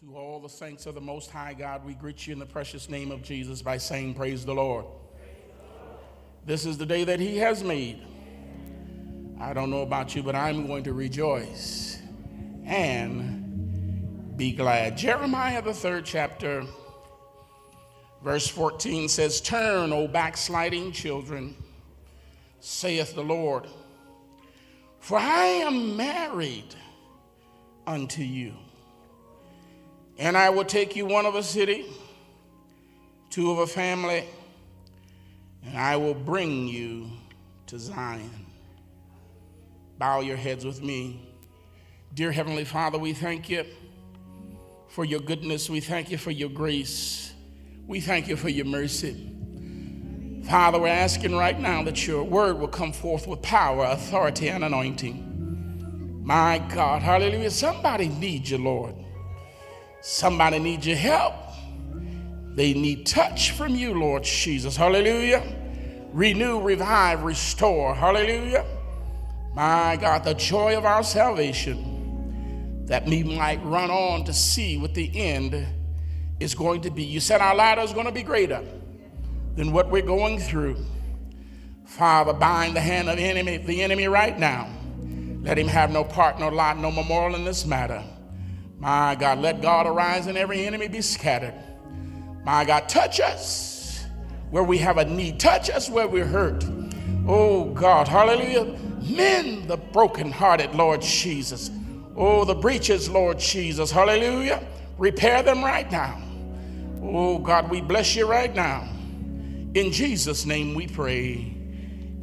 To all the saints of the Most High God, we greet you in the precious name of Jesus by saying, Praise the Lord. This is the day that He has made. I don't know about you, but I'm going to rejoice and be glad. Jeremiah, the third chapter, verse 14 says, Turn, O backsliding children, saith the Lord, for I am married unto you. And I will take you one of a city, two of a family, and I will bring you to Zion. Bow your heads with me. Dear Heavenly Father, we thank you for your goodness. We thank you for your grace. We thank you for your mercy. Father, we're asking right now that your word will come forth with power, authority, and anointing. My God, hallelujah. Somebody needs you, Lord. Somebody needs your help. They need touch from you, Lord Jesus. Hallelujah. Renew, revive, restore. Hallelujah. My God, the joy of our salvation that we might run on to see what the end is going to be. You said our latter is going to be greater than what we're going through. Father, bind the hand of the enemy, the enemy right now. Let him have no part, no lot, no memorial in this matter. My God, let God arise and every enemy be scattered. My God, touch us where we have a need. Touch us where we're hurt. Oh God, hallelujah. Mend the brokenhearted, Lord Jesus. Oh, the breaches, Lord Jesus. Hallelujah. Repair them right now. Oh God, we bless you right now. In Jesus' name we pray.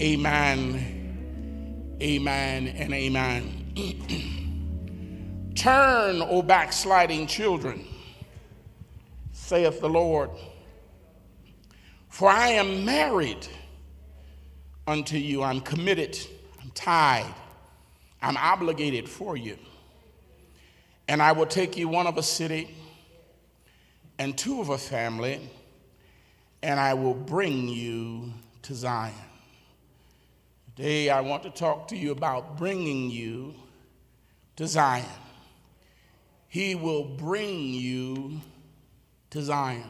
Amen. Amen and amen. Turn, O backsliding children, saith the Lord, for I am married unto you. I'm committed, I'm tied, I'm obligated for you. And I will take you one of a city and two of a family, and I will bring you to Zion. Today, I want to talk to you about bringing you to Zion. He will bring you to Zion.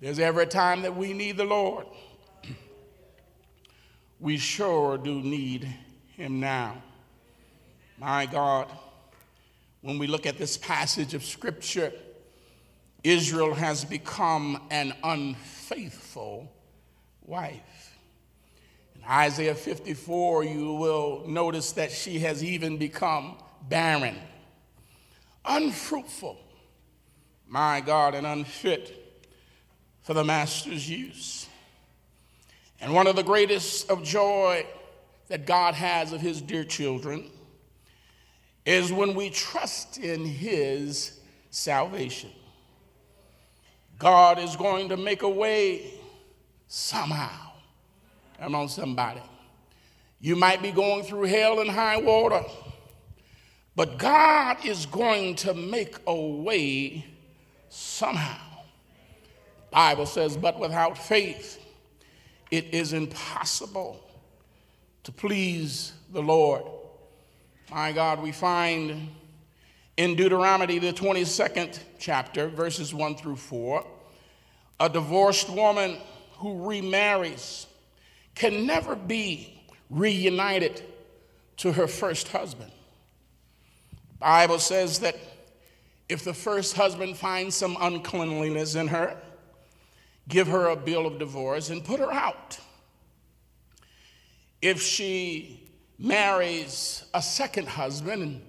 There's every time that we need the Lord, we sure do need Him now. My God, when we look at this passage of Scripture, Israel has become an unfaithful wife. In Isaiah 54, you will notice that she has even become barren unfruitful, my God, and unfit for the master's use. And one of the greatest of joy that God has of his dear children is when we trust in his salvation. God is going to make a way somehow. Come on, somebody. You might be going through hell and high water. But God is going to make a way somehow. Bible says, but without faith, it is impossible to please the Lord. My God, we find in Deuteronomy, the 22nd chapter, verses 1 through 4, a divorced woman who remarries can never be reunited to her first husband. Bible says that if the first husband finds some uncleanliness in her, give her a bill of divorce and put her out. If she marries a second husband and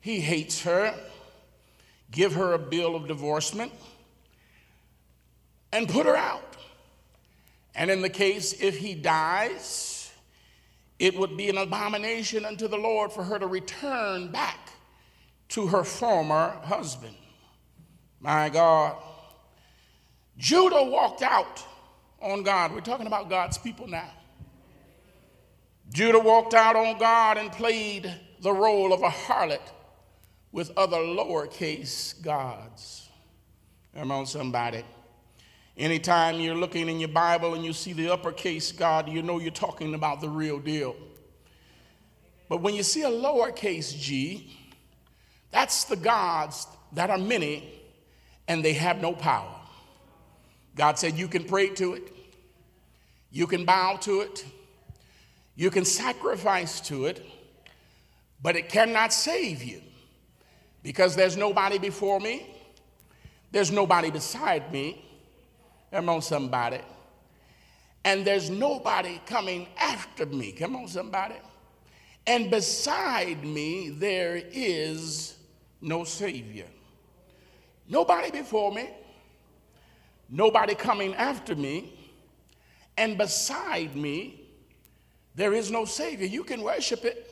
he hates her, give her a bill of divorcement and put her out. And in the case if he dies, it would be an abomination unto the Lord for her to return back to her former husband. My God. Judah walked out on God. We're talking about God's people now. Judah walked out on God and played the role of a harlot with other lowercase gods. Come on, somebody. Anytime you're looking in your Bible and you see the uppercase God, you know you're talking about the real deal. But when you see a lowercase g, that's the gods that are many and they have no power. God said, You can pray to it, you can bow to it, you can sacrifice to it, but it cannot save you because there's nobody before me, there's nobody beside me. Come on, somebody. And there's nobody coming after me. Come on, somebody. And beside me, there is no Savior. Nobody before me, nobody coming after me, and beside me, there is no Savior. You can worship it,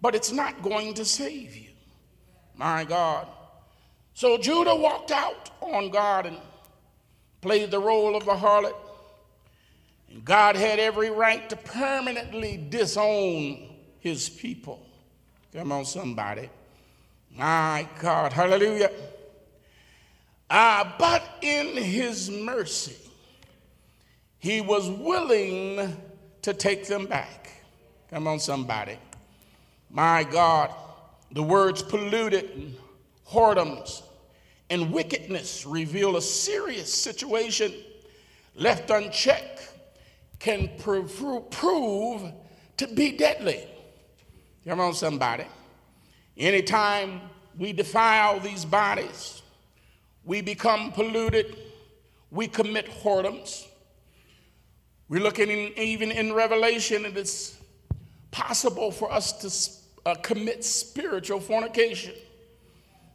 but it's not going to save you. My God. So Judah walked out on God and played the role of a harlot. And God had every right to permanently disown his people. Come on, somebody. My God, hallelujah. Ah, but in his mercy, he was willing to take them back. Come on, somebody. My God, the words polluted, and whoredoms, and wickedness reveal a serious situation left unchecked can prove to be deadly. Come on, somebody. Anytime we defile these bodies, we become polluted, we commit whoredoms. We're looking in, even in Revelation, and it is possible for us to uh, commit spiritual fornication.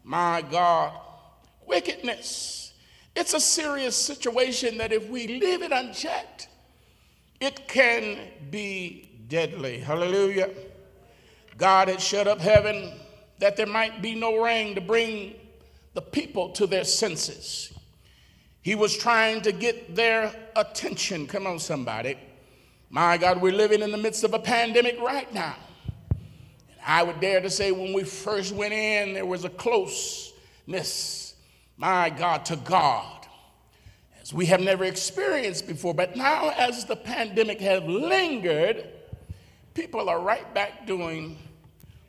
My God, wickedness. It's a serious situation that if we leave it unchecked, it can be deadly. Hallelujah. God had shut up heaven that there might be no rain to bring the people to their senses. He was trying to get their attention. Come on, somebody. My God, we're living in the midst of a pandemic right now. And I would dare to say when we first went in, there was a closeness, my God, to God, as we have never experienced before. But now, as the pandemic has lingered, people are right back doing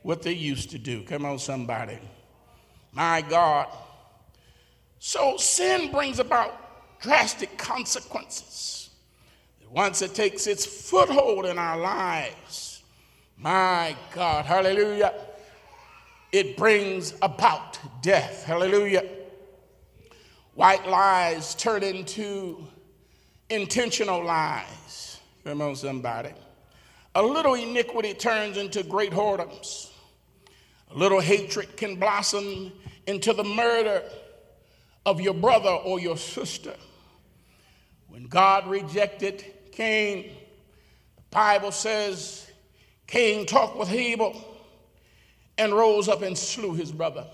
what they used to do. Come on, somebody. My God. So sin brings about drastic consequences. Once it takes its foothold in our lives, my God, hallelujah, it brings about death. Hallelujah. White lies turn into intentional lies. Come on, somebody. A little iniquity turns into great whoredoms. A little hatred can blossom into the murder of your brother or your sister. When God rejected Cain, the Bible says Cain talked with Abel and rose up and slew his brother.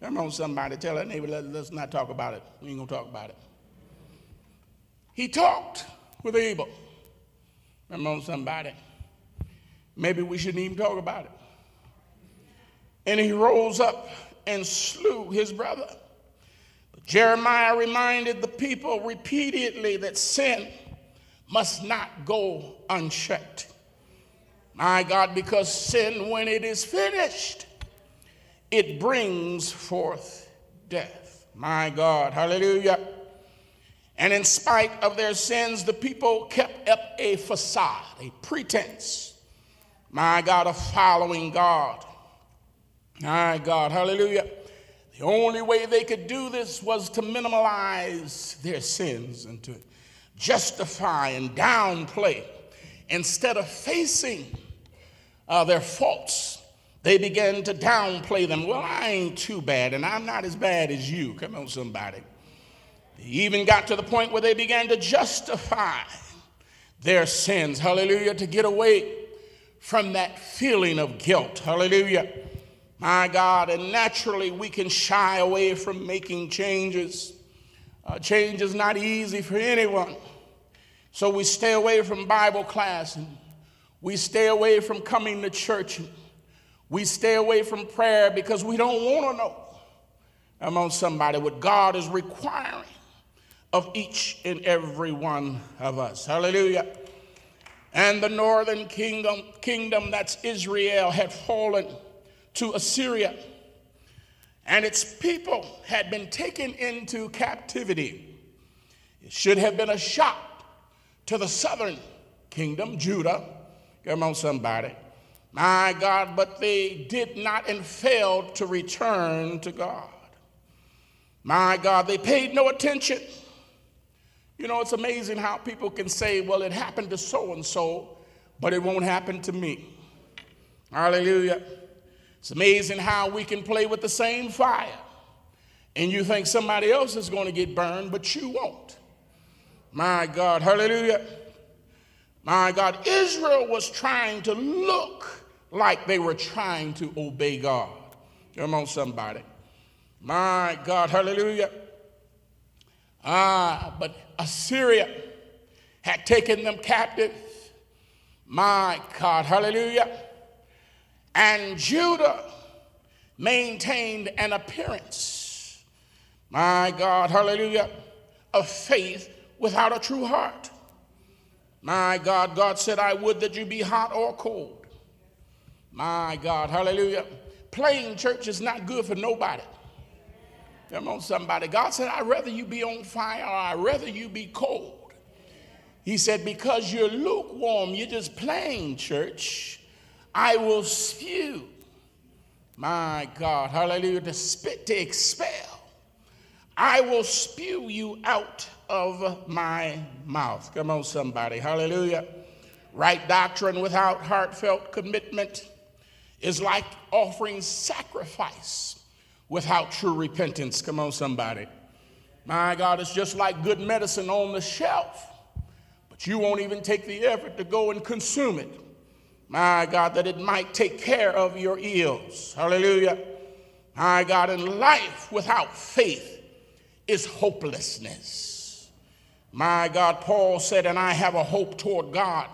Come on, somebody, tell that neighbor, let, us not talk about it. We ain't gonna talk about it. He talked with Abel. Come on, somebody. Maybe we shouldn't even talk about it and he rose up and slew his brother. But Jeremiah reminded the people repeatedly that sin must not go unchecked. My God, because sin, when it is finished, it brings forth death. My God, hallelujah. And in spite of their sins, the people kept up a facade, a pretense, my God, of following God. My God, hallelujah. The only way they could do this was to minimize their sins and to justify and downplay. Instead of facing uh, their faults, they began to downplay them. Well, I ain't too bad, and I'm not as bad as you. Come on, somebody. They even got to the point where they began to justify their sins, hallelujah, to get away from that feeling of guilt, hallelujah. My God, and naturally we can shy away from making changes. Uh, change is not easy for anyone. So we stay away from Bible class and we stay away from coming to church and we stay away from prayer because we don't want to know among somebody what God is requiring of each and every one of us. Hallelujah. And the northern kingdom, kingdom that's Israel, had fallen to Assyria. and its people had been taken into captivity. It should have been a shock to the southern kingdom, Judah. Come on, somebody. My God, but they did not and failed to return to God. My God, they paid no attention. You know, it's amazing how people can say, well, it happened to so and so, but it won't happen to me. Hallelujah. It's amazing how we can play with the same fire and you think somebody else is going to get burned, but you won't. My God, hallelujah. My God, Israel was trying to look like they were trying to obey God. Come on, somebody. My God, hallelujah. Ah, but Assyria had taken them captive. My God, hallelujah. And Judah maintained an appearance, my God, hallelujah, of faith without a true heart. My God, God said, I would that you be hot or cold. My God, hallelujah. Playing church is not good for nobody. Come on, somebody. God said, I'd rather you be on fire or I'd rather you be cold. He said, because you're lukewarm, you're just playing church, I will spew. My God, hallelujah, to spit, to expel. I will spew you out of my mouth. Come on, somebody, hallelujah. Right doctrine without heartfelt commitment is like offering sacrifice without true repentance. Come on, somebody. My God, it's just like good medicine on the shelf, but you won't even take the effort to go and consume it. My God, that it might take care of your ills. Hallelujah. My God, in life without faith is hopelessness. My God, Paul said, and I have a hope toward God,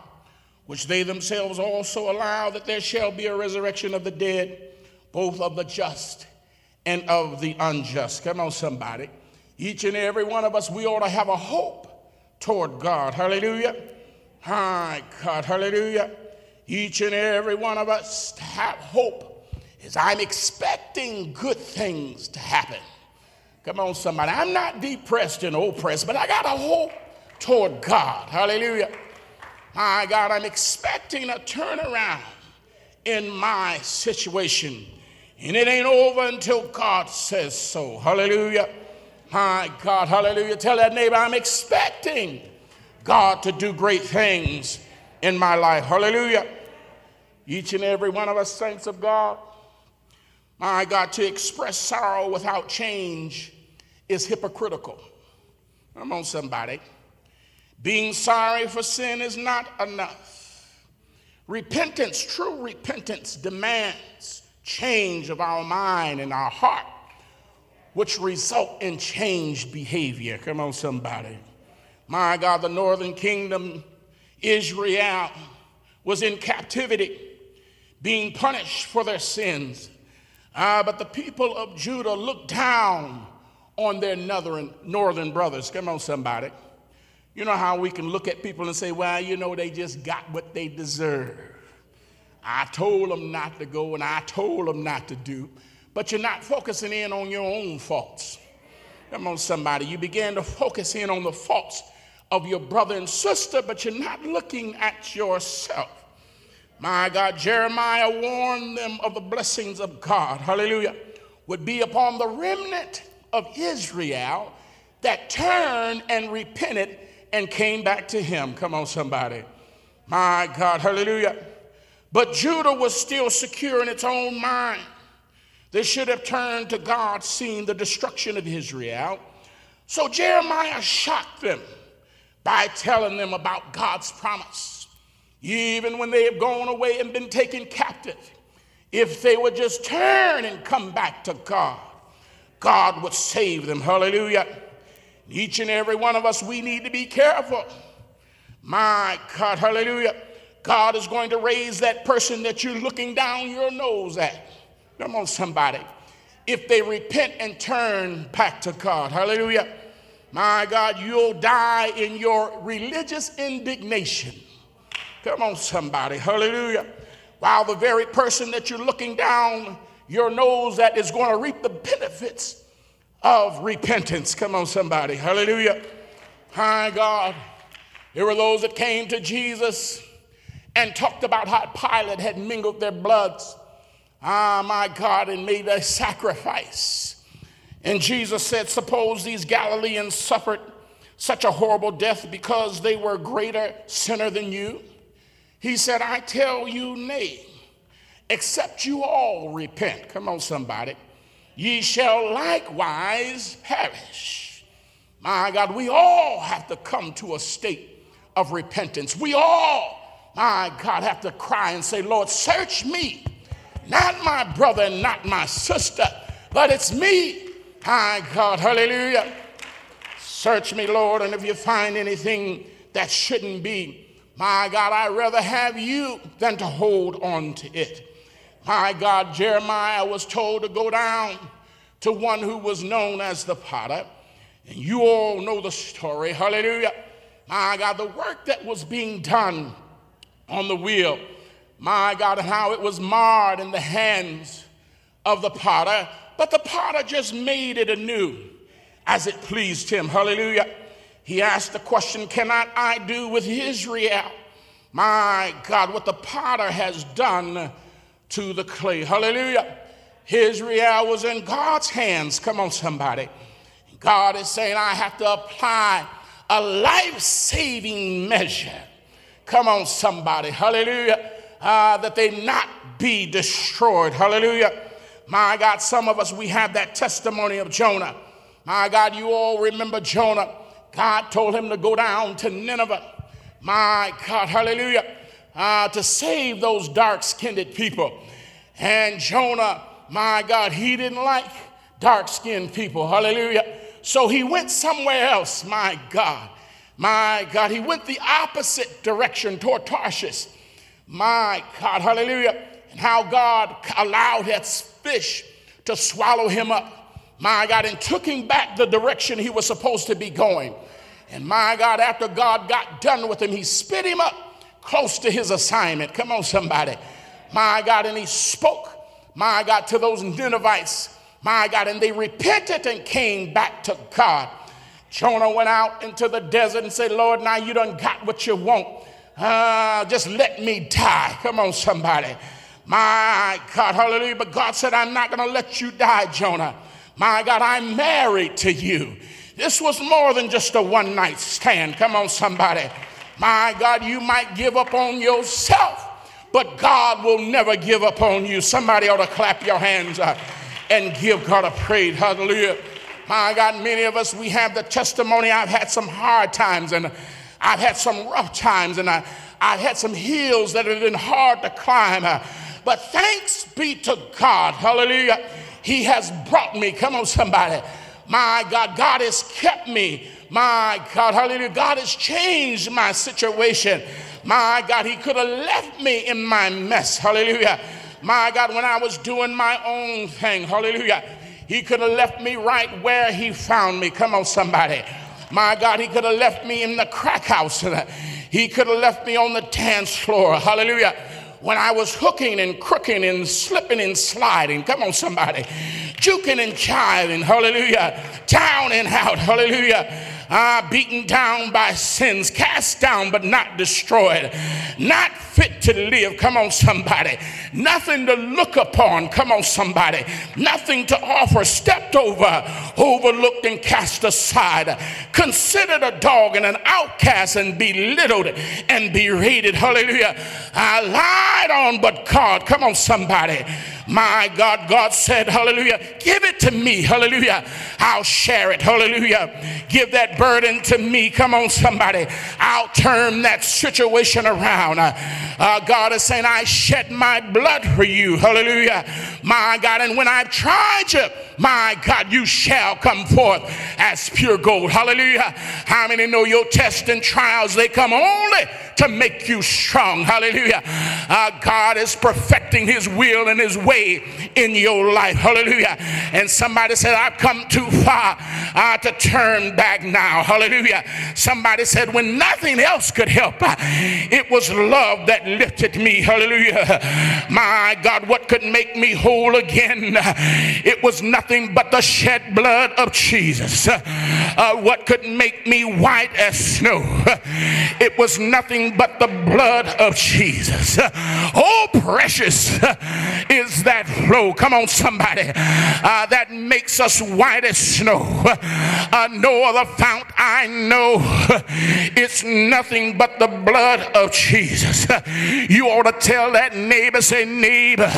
which they themselves also allow that there shall be a resurrection of the dead, both of the just and of the unjust. Come on, somebody. Each and every one of us, we ought to have a hope toward God. Hallelujah. Hi, God. Hallelujah. Each and every one of us to have hope is I'm expecting good things to happen. Come on, somebody. I'm not depressed and oppressed, but I got a hope toward God. Hallelujah. My God, I'm expecting a turnaround in my situation. And it ain't over until God says so. Hallelujah. My God, hallelujah. Tell that neighbor, I'm expecting God to do great things in my life. Hallelujah. Each and every one of us, saints of God, my God, to express sorrow without change is hypocritical. Come on, somebody. Being sorry for sin is not enough. Repentance, true repentance, demands change of our mind and our heart, which result in changed behavior. Come on, somebody. My God, the northern kingdom, Israel, was in captivity, being punished for their sins. Uh, but the people of Judah looked down on their northern, northern brothers. Come on, somebody. You know how we can look at people and say, well, you know, they just got what they deserve. I told them not to go and I told them not to do, but you're not focusing in on your own faults. Come on, somebody. You began to focus in on the faults of your brother and sister, but you're not looking at yourself. My God, Jeremiah warned them of the blessings of God, hallelujah, would be upon the remnant of Israel that turned and repented and came back to him. Come on, somebody. My God, hallelujah. But Judah was still secure in its own mind. They should have turned to God, seeing the destruction of Israel. So Jeremiah shocked them by telling them about God's promise. Even when they have gone away and been taken captive, if they would just turn and come back to God, God would save them. Hallelujah. Each and every one of us, we need to be careful. My God, hallelujah. God is going to raise that person that you're looking down your nose at. Come on, somebody. If they repent and turn back to God. Hallelujah. My God, you'll die in your religious indignation. Come on, somebody. Hallelujah. While the very person that you're looking down your nose that is going to reap the benefits of repentance. Come on, somebody. Hallelujah. Hi, God. There were those that came to Jesus and talked about how Pilate had mingled their bloods. Ah, my God, and made a sacrifice. And Jesus said, Suppose these Galileans suffered such a horrible death because they were greater sinner than you? He said, I tell you, nay, except you all repent. Come on, somebody. Ye shall likewise perish. My God, we all have to come to a state of repentance. We all, my God, have to cry and say, Lord, search me, not my brother and not my sister, but it's me. My God, hallelujah. Search me, Lord, and if you find anything that shouldn't be, my God, I'd rather have you than to hold on to it. My God, Jeremiah was told to go down to one who was known as the potter. And you all know the story. Hallelujah. My God, the work that was being done on the wheel, my God, and how it was marred in the hands of the potter, but the potter just made it anew as it pleased him. Hallelujah. He asked the question, Cannot I do with Israel? My God, what the potter has done to the clay. Hallelujah. Israel was in God's hands. Come on, somebody. God is saying, I have to apply a life saving measure. Come on, somebody. Hallelujah. Uh, that they not be destroyed. Hallelujah. My God, some of us, we have that testimony of Jonah. My God, you all remember Jonah. God told him to go down to Nineveh. My God, hallelujah. Uh, to save those dark skinned people. And Jonah, my God, he didn't like dark skinned people. Hallelujah. So he went somewhere else, my God. My God, he went the opposite direction toward Tarshish. My God, hallelujah. How God allowed that fish to swallow him up. My God, and took him back the direction he was supposed to be going. And my God, after God got done with him, he spit him up close to his assignment. Come on, somebody. My God, and he spoke, my God, to those Ninevites, my God, and they repented and came back to God. Jonah went out into the desert and said, Lord, now you done got what you want. Uh, just let me die. Come on, somebody. My God, hallelujah. But God said, I'm not going to let you die, Jonah. My God, I'm married to you. This was more than just a one night stand. Come on, somebody. My God, you might give up on yourself, but God will never give up on you. Somebody ought to clap your hands uh, and give God a praise. Hallelujah. My God, many of us, we have the testimony. I've had some hard times and I've had some rough times and I, I've had some hills that have been hard to climb. Uh, but thanks be to God. Hallelujah. He has brought me. Come on, somebody my God, God has kept me. My God, hallelujah. God has changed my situation. My God, He could have left me in my mess. Hallelujah. My God, when I was doing my own thing, hallelujah. He could have left me right where He found me. Come on, somebody. My God, He could have left me in the crack house. He could have left me on the dance floor. Hallelujah when I was hooking and crooking and slipping and sliding. Come on, somebody. Juking and chiving. Hallelujah. Down and out. Hallelujah uh, beaten down by sins, cast down but not destroyed, not fit to live. Come on, somebody. Nothing to look upon. Come on, somebody. Nothing to offer. Stepped over, overlooked, and cast aside. Considered a dog and an outcast and belittled and berated. Hallelujah. I lied on, but God. Come on, somebody. My God, God said, Hallelujah, give it to me. Hallelujah. I'll share it. Hallelujah. Give that burden to me. Come on, somebody. I'll turn that situation around. Uh, God is saying, I shed my blood for you. Hallelujah. My God, and when I've tried you, my God, you shall come forth as pure gold. Hallelujah. How many know your tests and trials, they come only to make you strong. Hallelujah. Uh, God is perfecting his will and his way in your life. Hallelujah. And somebody said, I've come too far uh, to turn back now. Hallelujah. Somebody said, when nothing else could help, uh, it was love that lifted me. Hallelujah. My God, what could make me whole again? It was nothing but the shed blood of Jesus. Uh, what could make me white as snow? It was nothing nothing but the blood of Jesus. Oh, precious is that flow. Come on, somebody. Uh, that makes us white as snow. Uh, no other fount I know. It's nothing but the blood of Jesus. You ought to tell that neighbor, say, neighbor,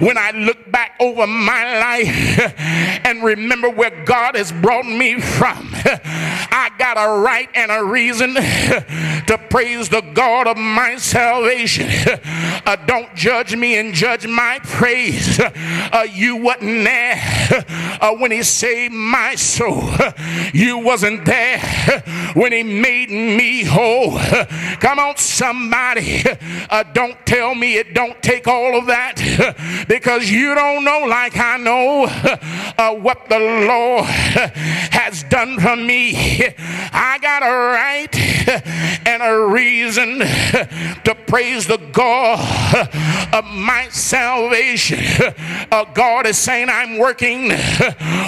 when I look back over my life and remember where God has brought me from, I got a right and a reason to praise the God of my salvation. Uh, don't judge me and judge my praise. Uh, you wasn't there uh, when he saved my soul. You wasn't there when he made me whole. Come on, somebody. Uh, don't tell me it don't take all of that because you don't know like I know uh, what the Lord has done for me. I got a right and a reason reason to praise the God of my salvation. Uh, God is saying, I'm working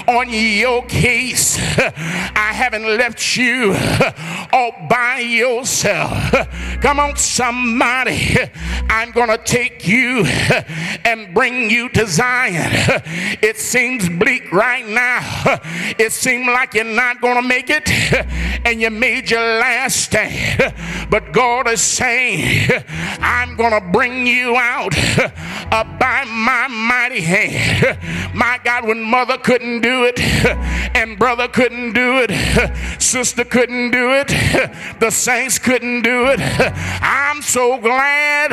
on your case. I haven't left you all by yourself. Come on, somebody. I'm going to take you and bring you to Zion. It seems bleak right now. It seems like you're not going to make it, and you made your last stand. But God is saying, I'm going to bring you out by my mighty hand. My God, when mother couldn't do it, and brother couldn't do it, sister couldn't do it, the saints couldn't do it. I'm so glad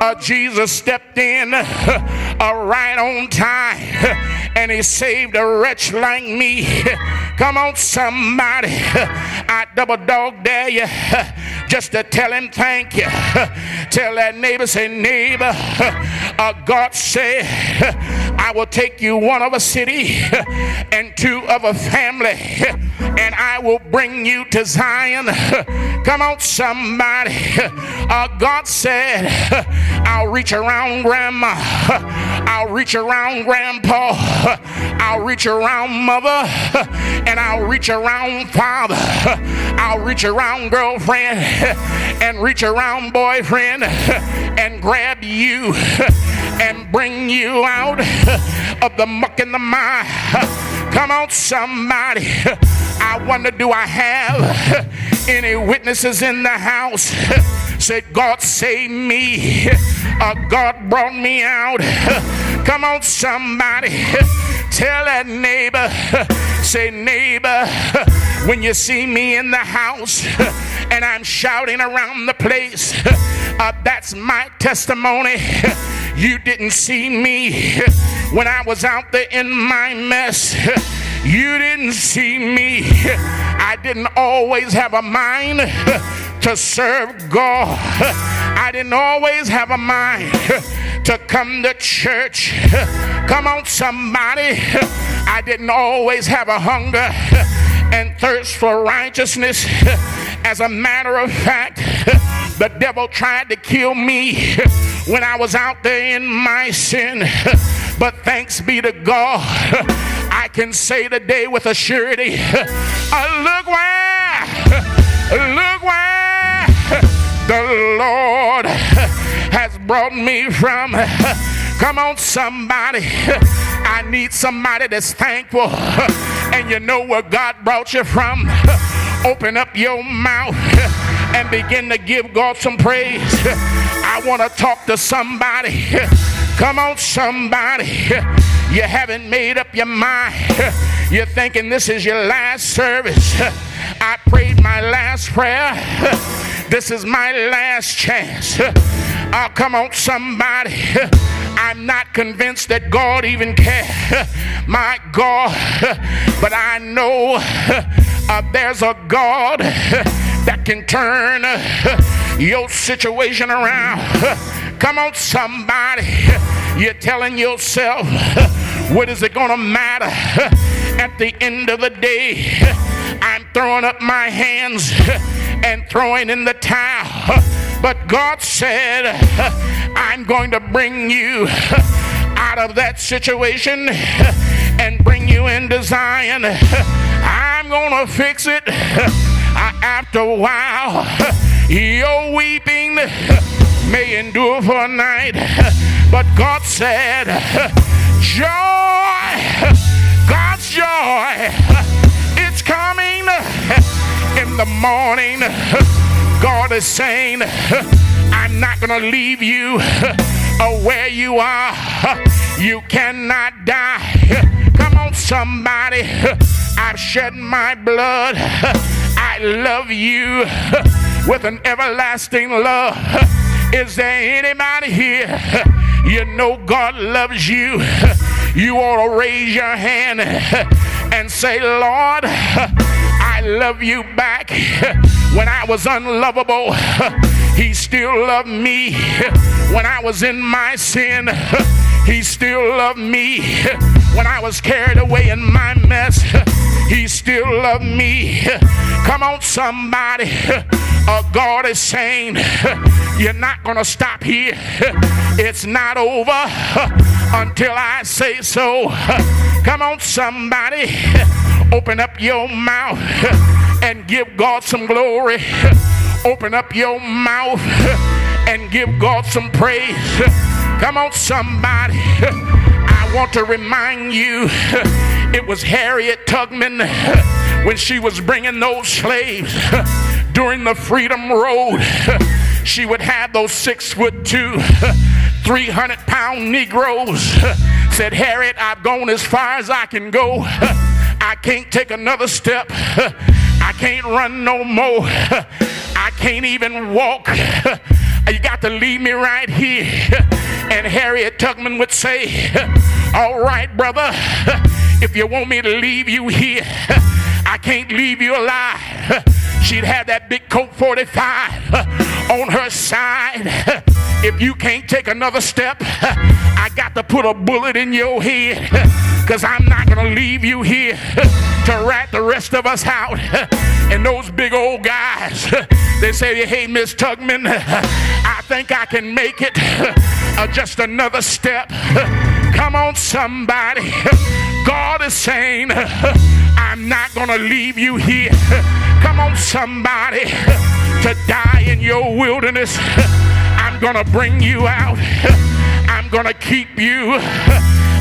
uh, Jesus stepped in uh, right on time and he saved a wretch like me. Come on, somebody. I double dog dare you just to tell him thank you. Tell that neighbor, say, neighbor, uh, God said, I will take you one of a city and two of a family, and I will bring you to Zion. Come on, somebody. Uh, God said, I'll reach around grandma, I'll reach around grandpa, I'll reach around mother, and I'll reach around father, I'll reach around girlfriend, and reach around boyfriend, and grab you and bring you out of the muck and the mire. Come on, somebody. I wonder, do I have any witnesses in the house? Said, God saved me. Uh, God brought me out. Come on, somebody. Tell that neighbor, say, neighbor, when you see me in the house and I'm shouting around the place, uh, that's my testimony. You didn't see me when I was out there in my mess. You didn't see me. I didn't always have a mind to serve God. I didn't always have a mind to come to church. Come on, somebody. I didn't always have a hunger and thirst for righteousness. As a matter of fact, the devil tried to kill me when I was out there in my sin. But thanks be to God, I can say today with a surety, uh, look where, look where the Lord has brought me from. Come on, somebody. I need somebody that's thankful and you know where God brought you from. Open up your mouth and begin to give God some praise. I want to talk to somebody. Come on, somebody. You haven't made up your mind. You're thinking this is your last service. I prayed my last prayer. This is my last chance. Oh, come on, somebody. I'm not convinced that God even cares, my God, but I know uh, there's a God that can turn your situation around. Come on, somebody. You're telling yourself, what is it going to matter at the end of the day? I'm throwing up my hands and throwing in the towel. But God said, I'm going to bring you out of that situation and bring you into Zion. I'm to fix it. After a while, your weeping may endure for a night, but God said, Joy, God's joy, it's coming in the morning. God is saying, I'm not to leave you Oh, where you are. You cannot die. Come on, somebody. I've shed my blood. I love you with an everlasting love. Is there anybody here? You know God loves you. You ought to raise your hand and say, Lord, I love you back. When I was unlovable, He still loved me. When I was in my sin, He still loved me. When I was carried away in my mess, He still loved me. Come on, somebody. Uh, God is saying, You're not going to stop here. It's not over until I say so. Come on, somebody. Open up your mouth and give God some glory. Open up your mouth and give God some praise. Come on, somebody. I want to remind you it was Harriet Tubman when she was bringing those slaves during the Freedom Road. She would have those six foot two, 300 pound Negroes. Said, Harriet, I've gone as far as I can go. I can't take another step. I can't run no more. I can't even walk. You got to leave me right here. And Harriet Tubman would say, All right, brother, if you want me to leave you here, I can't leave you alive. She'd have that big Colt 45 uh, on her side. Uh, if you can't take another step, uh, I got to put a bullet in your head because I'm not to leave you here to rat the rest of us out. And those big old guys, they say, Hey, Miss Tubman, I think I can make it uh, just another step. Come on, somebody. God is saying, I'm not going to leave you here. Come on, somebody, to die in your wilderness. I'm going to bring you out. I'm going to keep you.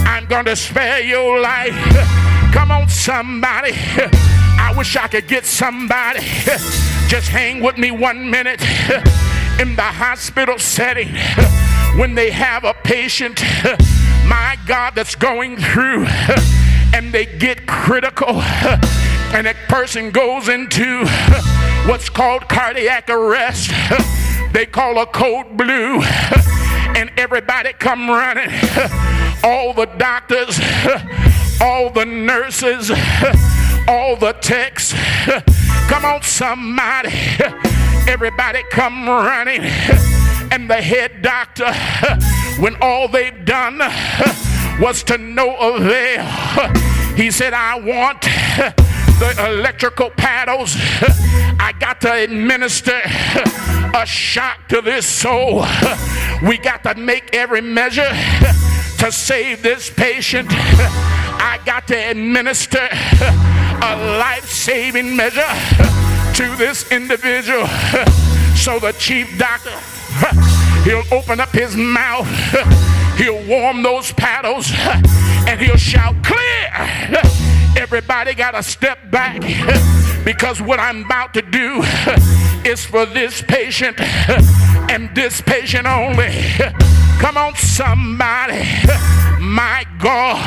I'm going to spare your life. Come on, somebody. I wish I could get somebody. Just hang with me one minute. In the hospital setting, when they have a patient, my God, that's going through and they get critical and that person goes into what's called cardiac arrest. They call a code blue and everybody come running. All the doctors all the nurses all the techs. Come on somebody everybody come running and the head doctor when all they've done was to no avail he said i want the electrical paddles. I got to administer a shock to this soul. We got to make every measure to save this patient. I got to administer a life saving measure to this individual. So the chief doctor, he'll open up his mouth, he'll warm those paddles, and he'll shout, Clear! Everybody got to step back because what I'm about to do is for this patient and this patient only. Come on, somebody. My God,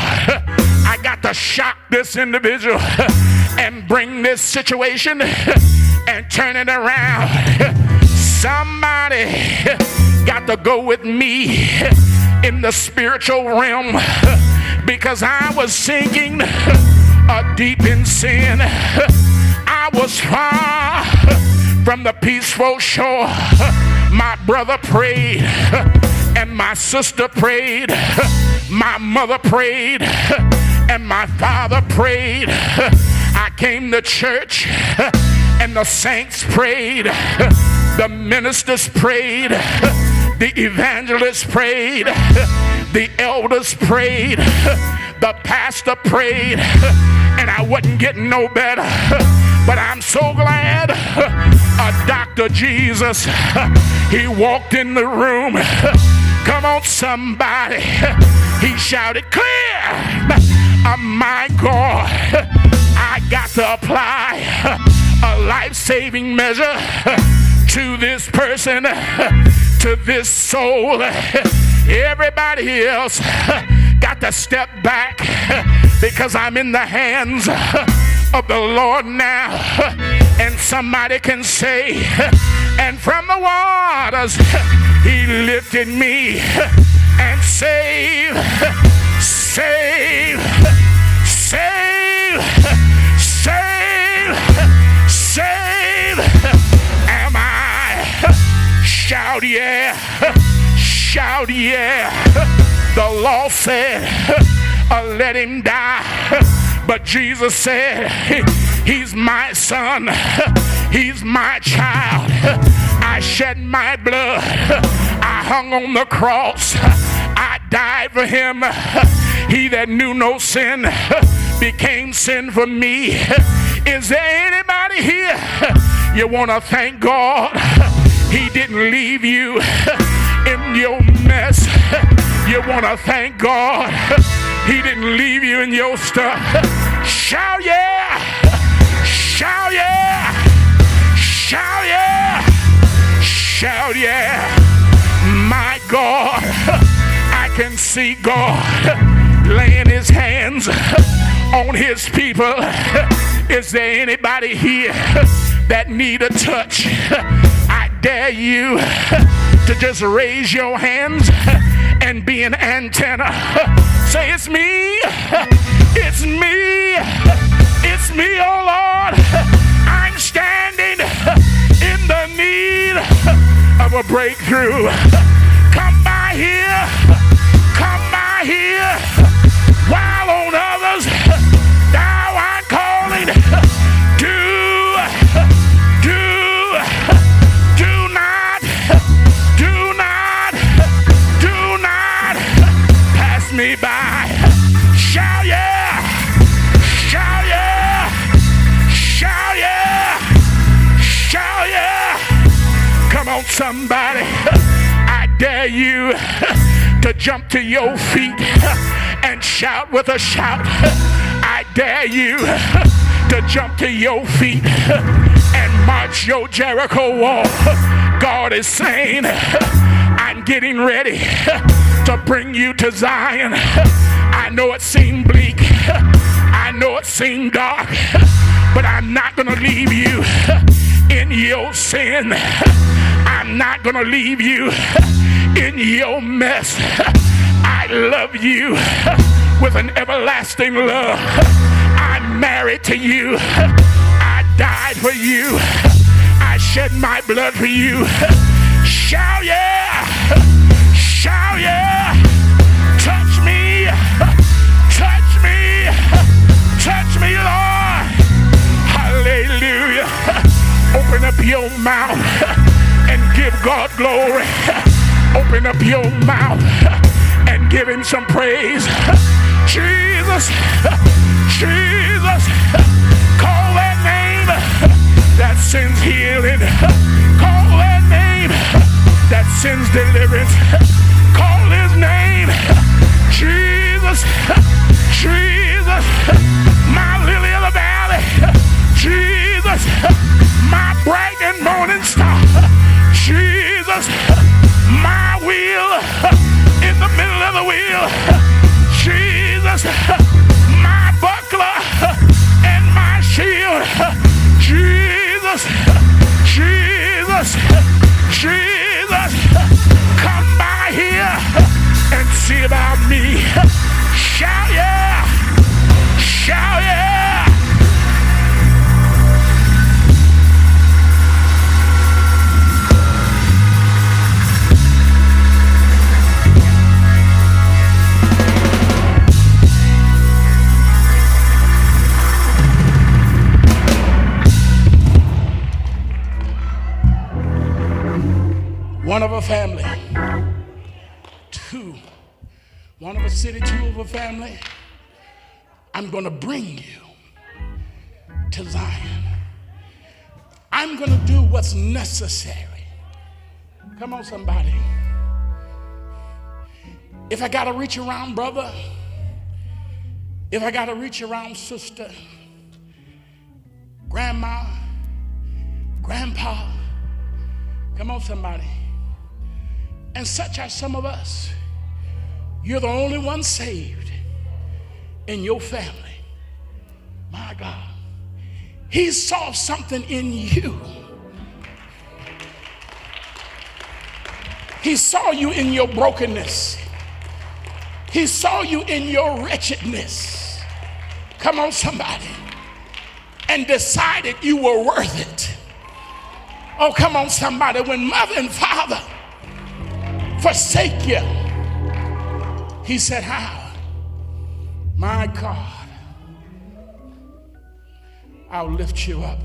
I got to shock this individual and bring this situation and turn it around. Somebody got to go with me in the spiritual realm because I was sinking deep in sin. I was far from the peaceful shore. My brother prayed and my sister prayed. My mother prayed and my father prayed. Came to church and the saints prayed. The ministers prayed. The evangelists prayed. The elders prayed. The pastor prayed. And I wasn't getting no better. But I'm so glad a Dr. Jesus, he walked in the room. Come on, somebody. He shouted, Clear! Oh, my God, I got to apply a life saving measure to this person, to this soul. Everybody else got to step back because I'm in the hands of the Lord now. And somebody can say, and from the waters he lifted me and saved, saved, Shout yeah, shout yeah. The law said, uh, let him die. But Jesus said, He's my son, He's my child. I shed my blood, I hung on the cross, I died for Him. He that knew no sin became sin for me. Is there anybody here? You want to thank God? He didn't leave you in your mess. You want to thank God. He didn't leave you in your stuff. Shout yeah! Shout yeah! Shout yeah! Shout yeah! My God, I can see God laying his hands on his people. Is there anybody here that need a touch? Dare you to just raise your hands and be an antenna. Say, It's me, it's me, it's me, oh Lord. I'm standing in the need of a breakthrough. Come by here, come by here, while on others somebody. I dare you to jump to your feet and shout with a shout. I dare you to jump to your feet and march your Jericho wall. God is saying, I'm getting ready to bring you to Zion. I know it seemed bleak, I know it seemed dark, but I'm not going to leave you in your sin. I'm not going to leave you in your mess. I love you with an everlasting love. I'm married to you. I died for you. I shed my blood for you. Shout yeah! Shout yeah! Open up your mouth and give God glory. Open up your mouth and give him some praise. Jesus, Jesus, call that name that sends healing. Call that name that sends deliverance. Call his name, Jesus, Jesus, my lily of the valley, Jesus, my bright and morning star. Jesus, my wheel in the middle of the wheel. Jesus, my buckler and my shield. Jesus, Jesus, Jesus, come by here and see about me. Shout yeah, shout yeah. Family. Two. One of a city, two of a family. I'm going to bring you to Zion. I'm going to do what's necessary. Come on, somebody. If I got to reach around, brother, if I got to reach around, sister, grandma, grandpa, come on, somebody. And such are some of us. You're the only one saved in your family. My God. He saw something in you. He saw you in your brokenness. He saw you in your wretchedness. Come on, somebody. And decided you were worth it. Oh, come on, somebody. When mother and father forsake you, he said, How? My God, I'll lift you up.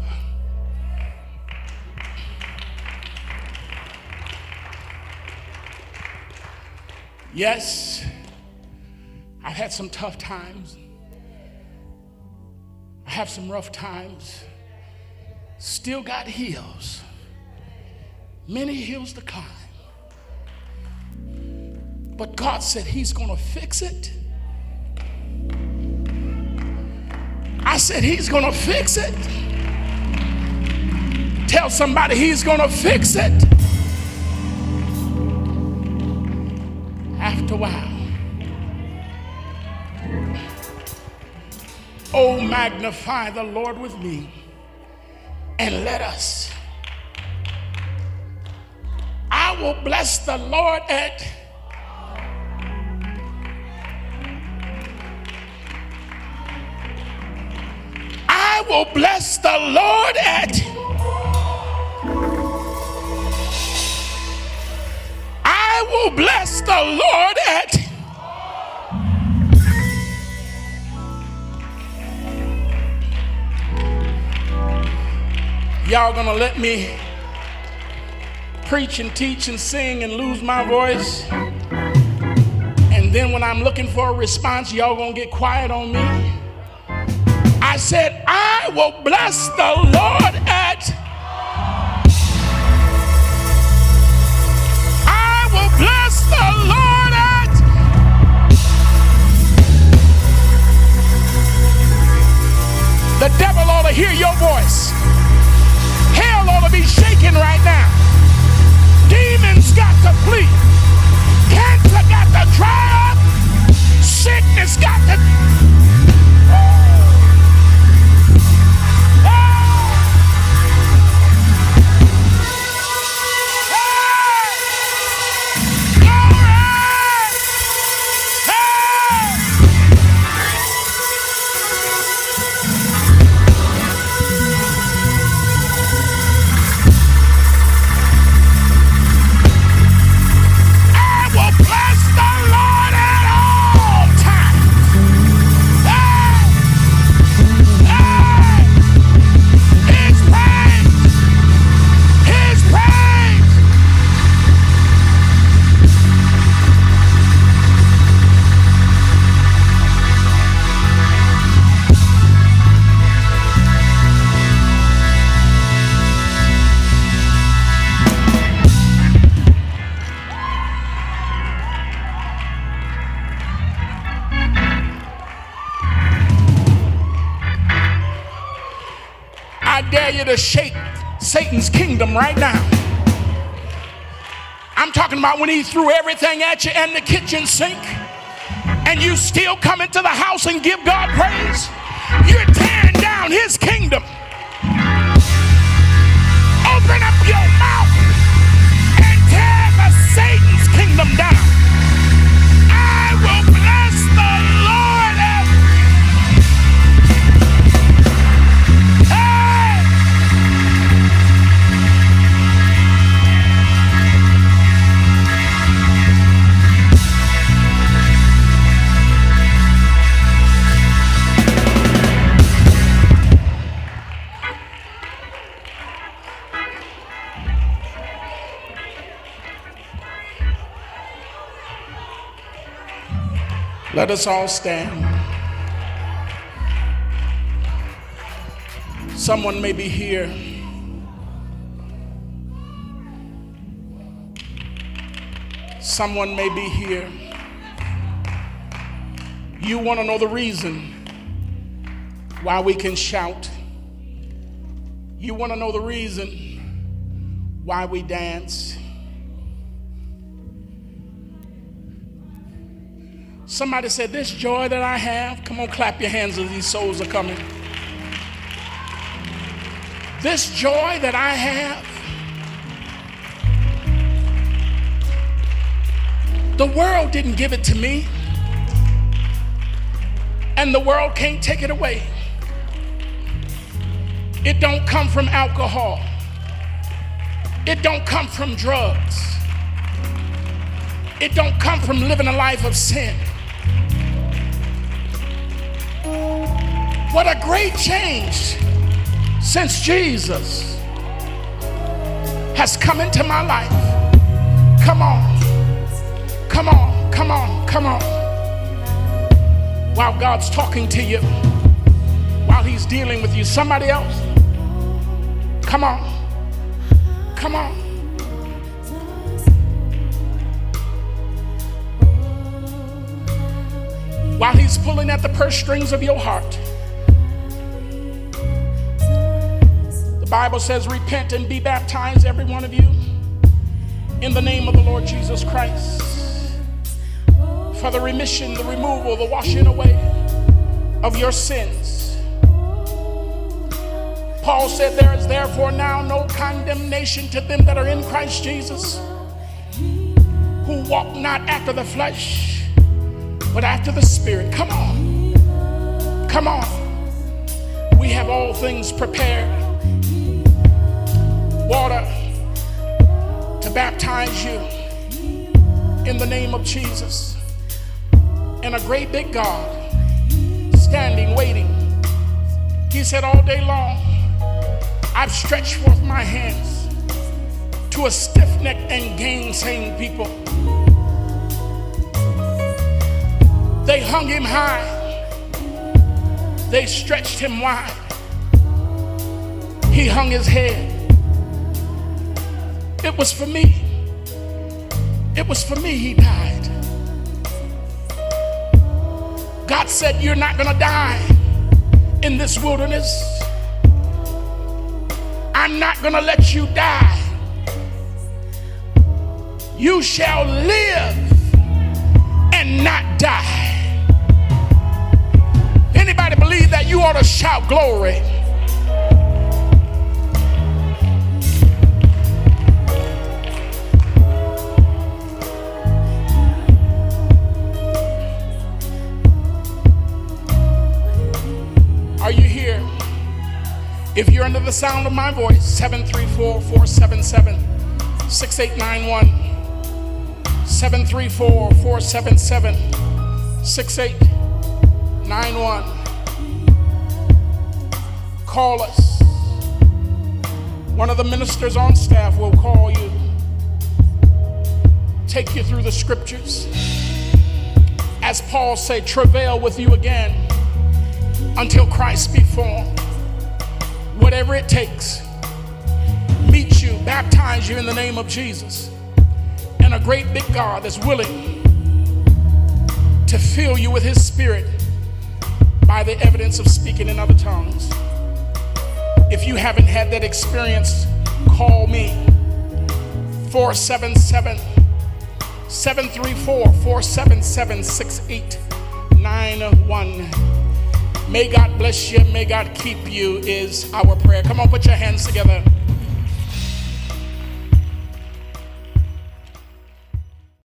Yes. I've had some tough times. I have some rough times. Still got hills. Many hills to climb. But God said He's going to fix it. I said He's going to fix it. Tell somebody He's going to fix it. After a while, Oh, magnify the Lord with me and let us. I will bless the Lord at will bless the Lord at I will bless the Lord at Y'all gonna let me preach and teach and sing and lose my voice? And then when I'm looking for a response, y'all gonna get quiet on me? I said, I will bless the Lord at. I will bless the Lord at. The devil ought to hear your voice Hell ought to be shaking right now. Demons got to flee. Cancer got to dry up. Sickness got to. To shake Satan's kingdom right now. I'm talking about when he threw everything at you and the kitchen sink, and you still come into the house and give God praise. You're tearing down his kingdom. Open up your mouth and tear Satan's kingdom down. Let us all stand. Someone may be here. Someone may be here. You want to know the reason why we can shout. You want to know the reason why we dance. Somebody said, This joy that I have, come on, clap your hands as these souls are coming. This joy that I have, the world didn't give it to me, and the world can't take it away. It don't come from alcohol. It don't come from drugs. It don't come from living a life of sin. What a great change since Jesus has come into my life. Come on. Come on. Come on. Come on. While God's talking to you, while He's dealing with you, somebody else. Come on. Come on. While He's pulling at the purse strings of your heart. Bible says, Repent and be baptized, every one of you, in the name of the Lord Jesus Christ, for the remission, the removal, the washing away of your sins. Paul said, There is therefore now no condemnation to them that are in Christ Jesus, who walk not after the flesh, but after the Spirit. Come on. Come on. We have all things prepared water to baptize you in the name of Jesus. And a great big God standing, waiting. He said, All day long, I've stretched forth my hands to a stiff necked and gainsaying people. They hung him high, they stretched him wide. He hung his head it was for me. It was for me he died. God said, You're not going to die in this wilderness. I'm not going to let you die. You shall live and not die. Anybody believe that you ought to shout glory? If you're under the sound of my voice, 734 477 6891. 734 477 6891. Call us. One of the ministers on staff will call you, take you through the scriptures. As Paul said, travail with you again until Christ be formed whatever it takes, meet you, baptize you in the name of Jesus. And a great big God that's willing to fill you with his spirit by the evidence of speaking in other tongues. If you haven't had that experience, call me 477 734 477 6891. May God bless you. May God keep you is our prayer. Come on, put your hands together.